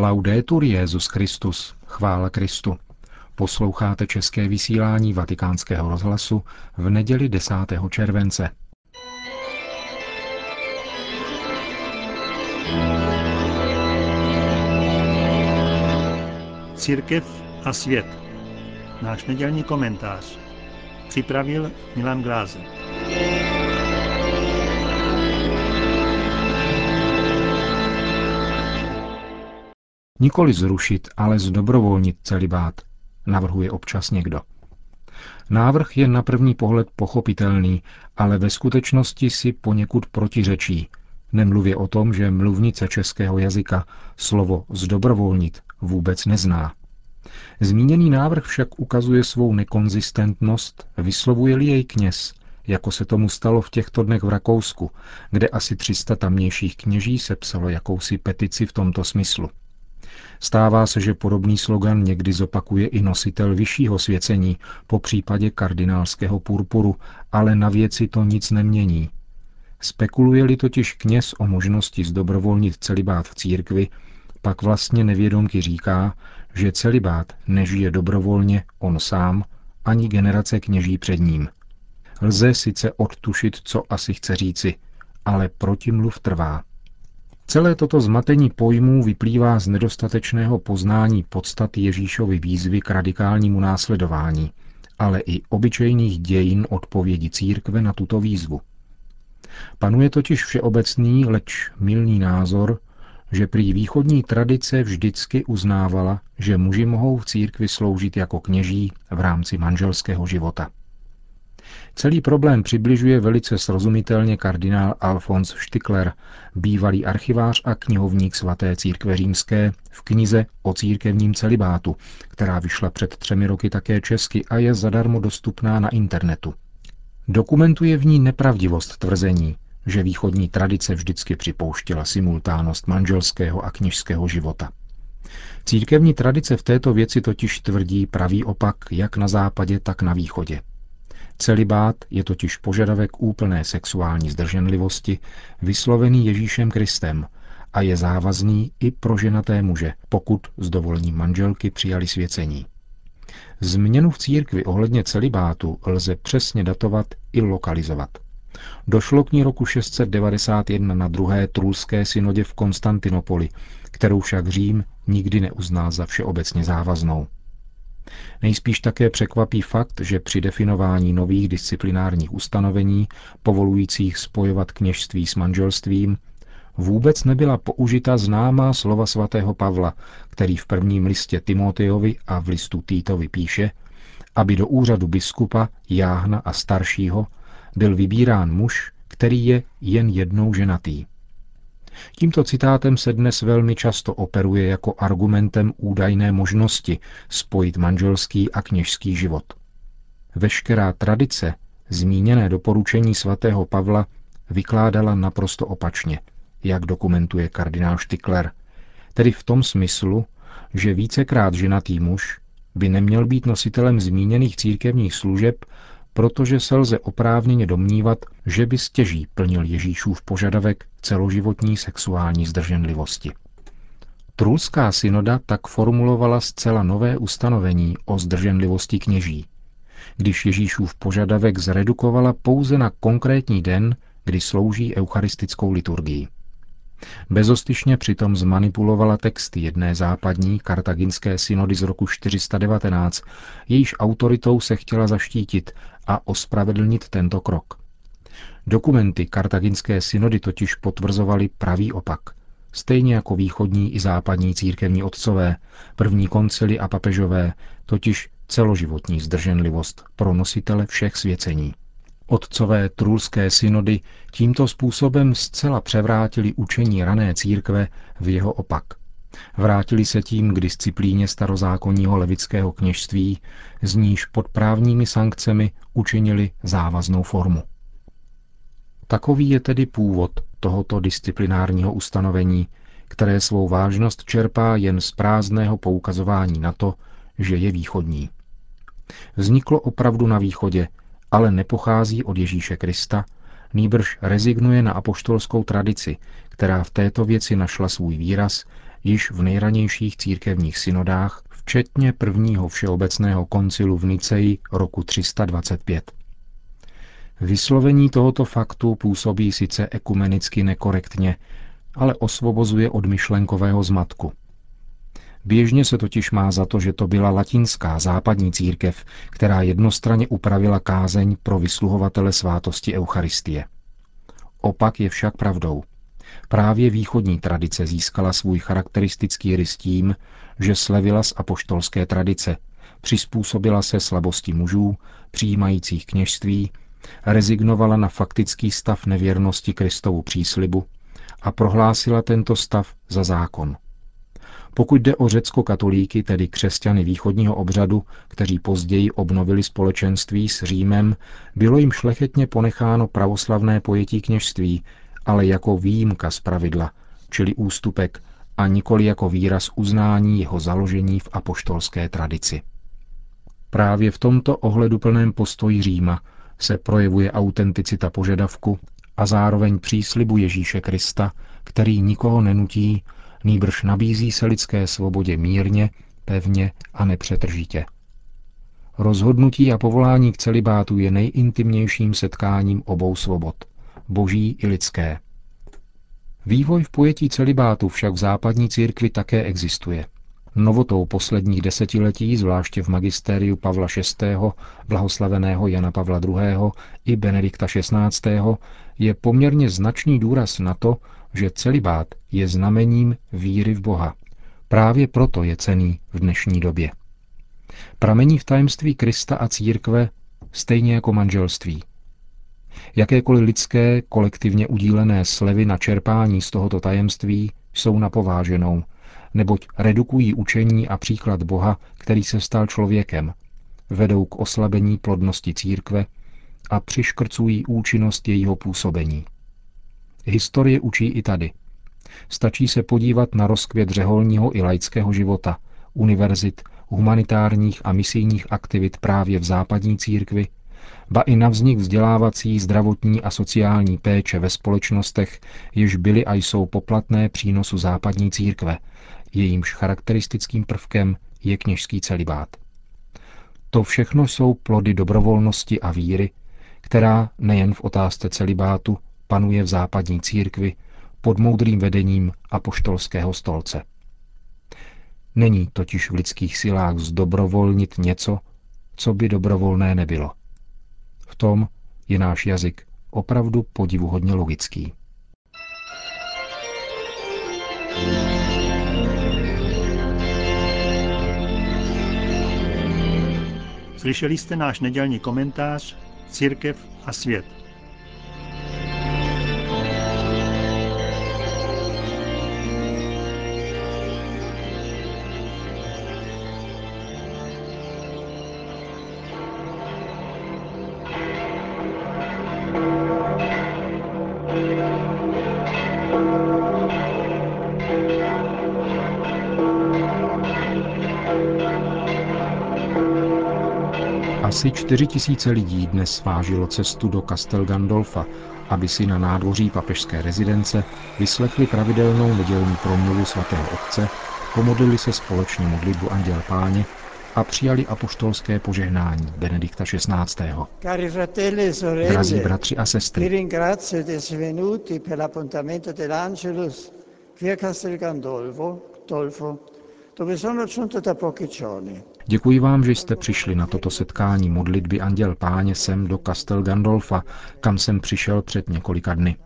Laudetur Jezus Christus, chvála Kristu. Posloucháte české vysílání Vatikánského rozhlasu v neděli 10. července. Církev a svět. Náš nedělní komentář. Připravil Milan Glázer. Nikoli zrušit, ale zdobrovolnit celibát, navrhuje občas někdo. Návrh je na první pohled pochopitelný, ale ve skutečnosti si poněkud protiřečí, nemluvě o tom, že mluvnice českého jazyka slovo zdobrovolnit vůbec nezná. Zmíněný návrh však ukazuje svou nekonzistentnost, vyslovuje-li jej kněz, jako se tomu stalo v těchto dnech v Rakousku, kde asi 300 tamnějších kněží sepsalo jakousi petici v tomto smyslu. Stává se, že podobný slogan někdy zopakuje i nositel vyššího svěcení, po případě kardinálského purpuru, ale na věci to nic nemění. Spekuluje-li totiž kněz o možnosti zdobrovolnit celibát v církvi, pak vlastně nevědomky říká, že celibát nežije dobrovolně on sám, ani generace kněží před ním. Lze sice odtušit, co asi chce říci, ale protimluv trvá. Celé toto zmatení pojmů vyplývá z nedostatečného poznání podstaty Ježíšovy výzvy k radikálnímu následování, ale i obyčejných dějin odpovědi církve na tuto výzvu. Panuje totiž všeobecný, leč milný názor, že prý východní tradice vždycky uznávala, že muži mohou v církvi sloužit jako kněží v rámci manželského života. Celý problém přibližuje velice srozumitelně kardinál Alfons Stikler, bývalý archivář a knihovník svaté církve římské v knize o církevním celibátu, která vyšla před třemi roky také česky a je zadarmo dostupná na internetu. Dokumentuje v ní nepravdivost tvrzení, že východní tradice vždycky připouštěla simultánost manželského a knižského života. Církevní tradice v této věci totiž tvrdí pravý opak jak na západě, tak na východě. Celibát je totiž požadavek úplné sexuální zdrženlivosti, vyslovený Ježíšem Kristem a je závazný i pro ženaté muže, pokud z dovolení manželky přijali svěcení. Změnu v církvi ohledně celibátu lze přesně datovat i lokalizovat. Došlo k ní roku 691 na druhé trulské synodě v Konstantinopoli, kterou však Řím nikdy neuznal za všeobecně závaznou. Nejspíš také překvapí fakt, že při definování nových disciplinárních ustanovení, povolujících spojovat kněžství s manželstvím, vůbec nebyla použita známá slova svatého Pavla, který v prvním listě Timoteovi a v listu Týtovi píše, aby do úřadu biskupa, jáhna a staršího byl vybírán muž, který je jen jednou ženatý. Tímto citátem se dnes velmi často operuje jako argumentem údajné možnosti spojit manželský a kněžský život. Veškerá tradice, zmíněné doporučení svatého Pavla, vykládala naprosto opačně, jak dokumentuje kardinál Štikler, tedy v tom smyslu, že vícekrát ženatý muž by neměl být nositelem zmíněných církevních služeb protože se lze oprávněně domnívat, že by stěží plnil Ježíšův požadavek celoživotní sexuální zdrženlivosti. Trulská synoda tak formulovala zcela nové ustanovení o zdrženlivosti kněží, když Ježíšův požadavek zredukovala pouze na konkrétní den, kdy slouží eucharistickou liturgii. Bezostyšně přitom zmanipulovala texty jedné západní kartaginské synody z roku 419, jejíž autoritou se chtěla zaštítit a ospravedlnit tento krok. Dokumenty kartaginské synody totiž potvrzovaly pravý opak, stejně jako východní i západní církevní otcové, první koncily a papežové, totiž celoživotní zdrženlivost pro nositele všech svěcení. Otcové trulské synody tímto způsobem zcela převrátili učení rané církve v jeho opak. Vrátili se tím k disciplíně starozákonního levického kněžství, z níž pod právními sankcemi učinili závaznou formu. Takový je tedy původ tohoto disciplinárního ustanovení, které svou vážnost čerpá jen z prázdného poukazování na to, že je východní. Vzniklo opravdu na východě, ale nepochází od Ježíše Krista, nýbrž rezignuje na apoštolskou tradici, která v této věci našla svůj výraz již v nejranějších církevních synodách, včetně prvního všeobecného koncilu v Niceji roku 325. Vyslovení tohoto faktu působí sice ekumenicky nekorektně, ale osvobozuje od myšlenkového zmatku. Běžně se totiž má za to, že to byla latinská západní církev, která jednostranně upravila kázeň pro vysluhovatele svátosti Eucharistie. Opak je však pravdou. Právě východní tradice získala svůj charakteristický rys tím, že slevila z apoštolské tradice, přizpůsobila se slabosti mužů, přijímajících kněžství, rezignovala na faktický stav nevěrnosti Kristovu příslibu a prohlásila tento stav za zákon. Pokud jde o řecko-katolíky, tedy křesťany východního obřadu, kteří později obnovili společenství s Římem, bylo jim šlechetně ponecháno pravoslavné pojetí kněžství, ale jako výjimka z pravidla, čili ústupek, a nikoli jako výraz uznání jeho založení v apoštolské tradici. Právě v tomto ohleduplném postoji Říma se projevuje autenticita požadavku a zároveň příslibu Ježíše Krista, který nikoho nenutí, nýbrž nabízí se lidské svobodě mírně, pevně a nepřetržitě. Rozhodnutí a povolání k celibátu je nejintimnějším setkáním obou svobod, boží i lidské. Vývoj v pojetí celibátu však v západní církvi také existuje. Novotou posledních desetiletí, zvláště v magistériu Pavla VI., blahoslaveného Jana Pavla II. i Benedikta XVI. je poměrně značný důraz na to, že celibát je znamením víry v Boha. Právě proto je cený v dnešní době. Pramení v tajemství Krista a církve stejně jako manželství. Jakékoliv lidské, kolektivně udílené slevy na čerpání z tohoto tajemství jsou napováženou, neboť redukují učení a příklad Boha, který se stal člověkem, vedou k oslabení plodnosti církve a přiškrcují účinnost jejího působení. Historie učí i tady. Stačí se podívat na rozkvět řeholního i laického života, univerzit, humanitárních a misijních aktivit právě v západní církvi, ba i na vznik vzdělávací, zdravotní a sociální péče ve společnostech, jež byly a jsou poplatné přínosu západní církve, jejímž charakteristickým prvkem je kněžský celibát. To všechno jsou plody dobrovolnosti a víry, která nejen v otázce celibátu panuje v západní církvi pod moudrým vedením apoštolského stolce. Není totiž v lidských silách zdobrovolnit něco, co by dobrovolné nebylo. V tom je náš jazyk opravdu podivuhodně logický. Slyšeli jste náš nedělní komentář Církev a svět. Asi čtyři tisíce lidí dnes svážilo cestu do Castel Gandolfa, aby si na nádvoří papežské rezidence vyslechli pravidelnou nedělní promluvu svatého otce, pomodlili se společně modlitbu Anděl Páně a přijali apoštolské požehnání Benedikta XVI. Cari fratelli e sorelle, Drazí bratři a sestry, ringrazio di essere venuti per l'appuntamento dell'Angelus qui a Castel Gandolfo, Dolfo, dove sono giunto da pochi giorni. Děkuji vám, že jste přišli na toto setkání modlitby Anděl Páně sem do Castel Gandolfa, kam jsem přišel před několika dny.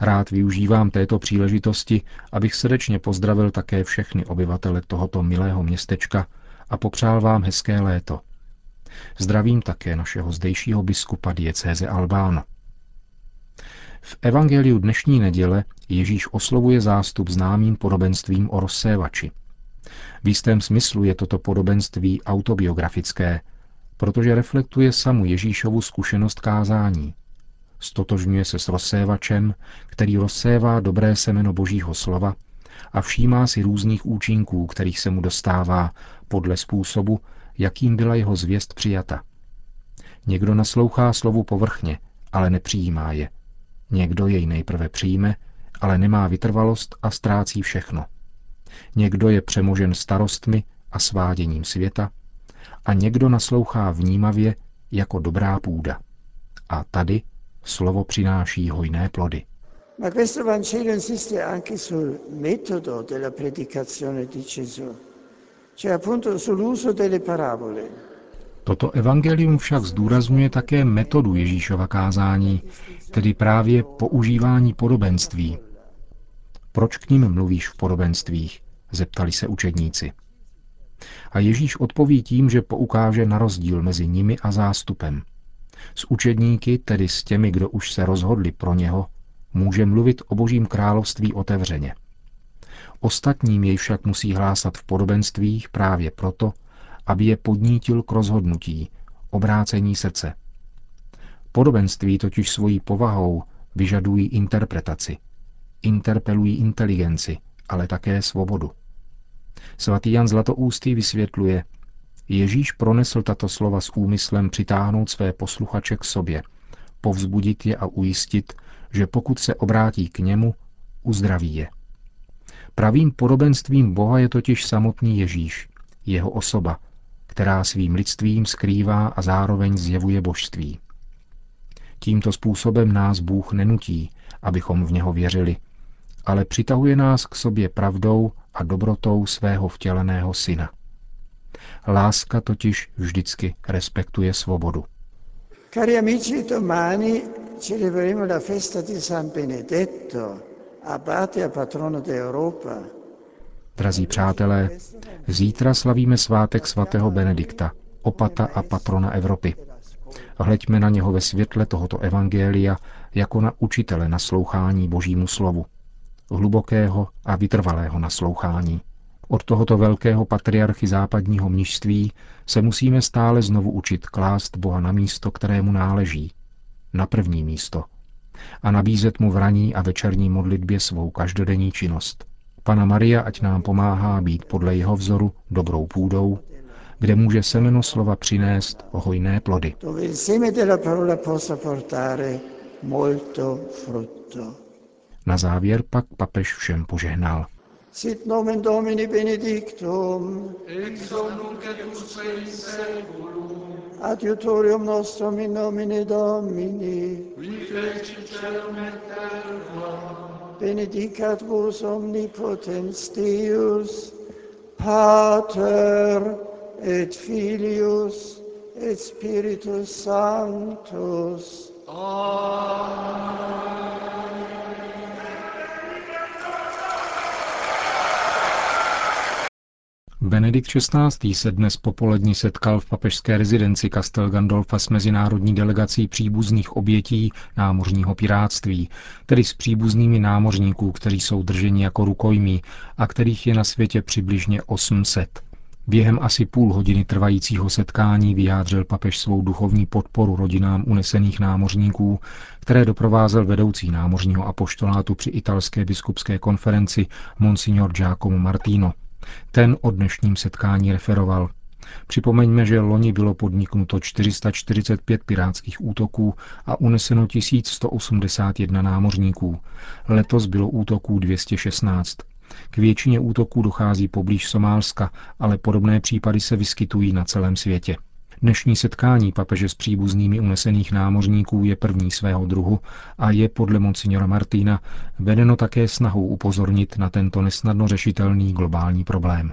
Rád využívám této příležitosti, abych srdečně pozdravil také všechny obyvatele tohoto milého městečka a popřál vám hezké léto. Zdravím také našeho zdejšího biskupa diecéze Albáno. V evangeliu dnešní neděle Ježíš oslovuje zástup známým podobenstvím o rozsévači. V jistém smyslu je toto podobenství autobiografické, protože reflektuje samu Ježíšovu zkušenost kázání. Stotožňuje se s rozsévačem, který rozsévá dobré semeno Božího slova a všímá si různých účinků, kterých se mu dostává podle způsobu, jakým byla jeho zvěst přijata. Někdo naslouchá slovu povrchně, ale nepřijímá je, Někdo jej nejprve přijme, ale nemá vytrvalost a ztrácí všechno. Někdo je přemožen starostmi a sváděním světa a někdo naslouchá vnímavě jako dobrá půda. A tady slovo přináší hojné plody. Ma questo Vangelo insiste anche sul metodo della predicazione di Gesù, cioè appunto sull'uso delle parabole. Toto evangelium však zdůrazňuje také metodu Ježíšova kázání, tedy právě používání podobenství. Proč k ním mluvíš v podobenstvích? Zeptali se učedníci. A Ježíš odpoví tím, že poukáže na rozdíl mezi nimi a zástupem. S učedníky, tedy s těmi, kdo už se rozhodli pro něho, může mluvit o božím království otevřeně. Ostatním jej však musí hlásat v podobenstvích právě proto, aby je podnítil k rozhodnutí, obrácení srdce. Podobenství totiž svojí povahou vyžadují interpretaci, interpelují inteligenci, ale také svobodu. Svatý Jan Zlatoústý vysvětluje, Ježíš pronesl tato slova s úmyslem přitáhnout své posluchače k sobě, povzbudit je a ujistit, že pokud se obrátí k němu, uzdraví je. Pravým podobenstvím Boha je totiž samotný Ježíš, jeho osoba, která svým lidstvím skrývá a zároveň zjevuje božství. Tímto způsobem nás Bůh nenutí, abychom v něho věřili, ale přitahuje nás k sobě pravdou a dobrotou svého vtěleného syna. Láska totiž vždycky respektuje svobodu. Cari amici, domani celebreremo la festa di San Benedetto, abate a patrono d'Europa. Drazí přátelé, zítra slavíme svátek svatého Benedikta, opata a patrona Evropy. Hleďme na něho ve světle tohoto evangelia jako na učitele naslouchání Božímu slovu. Hlubokého a vytrvalého naslouchání. Od tohoto velkého patriarchy západního mnižství se musíme stále znovu učit klást Boha na místo, kterému náleží. Na první místo. A nabízet mu v raní a večerní modlitbě svou každodenní činnost. Pana Maria ať nám pomáhá být podle jeho vzoru dobrou půdou, kde může semeno slova přinést hojné plody. Na závěr pak papež všem požehnal. Sit nomen Domini benedictum, ex hoc nunc et usque in seculum, adiutorium nostrum in nomine Domini, qui feci celum et terra, benedicat vos omnipotens Deus, Pater et Filius et Spiritus Sanctus. Benedikt XVI. se dnes popolední setkal v papežské rezidenci Castel Gandolfa s mezinárodní delegací příbuzných obětí námořního piráctví, tedy s příbuznými námořníků, kteří jsou drženi jako rukojmí a kterých je na světě přibližně 800. Během asi půl hodiny trvajícího setkání vyjádřil papež svou duchovní podporu rodinám unesených námořníků, které doprovázel vedoucí námořního apoštolátu při italské biskupské konferenci Monsignor Giacomo Martino. Ten o dnešním setkání referoval. Připomeňme, že loni bylo podniknuto 445 pirátských útoků a uneseno 1181 námořníků. Letos bylo útoků 216. K většině útoků dochází poblíž Somálska, ale podobné případy se vyskytují na celém světě. Dnešní setkání papeže s příbuznými unesených námořníků je první svého druhu a je podle monsignora Martina vedeno také snahou upozornit na tento nesnadno řešitelný globální problém.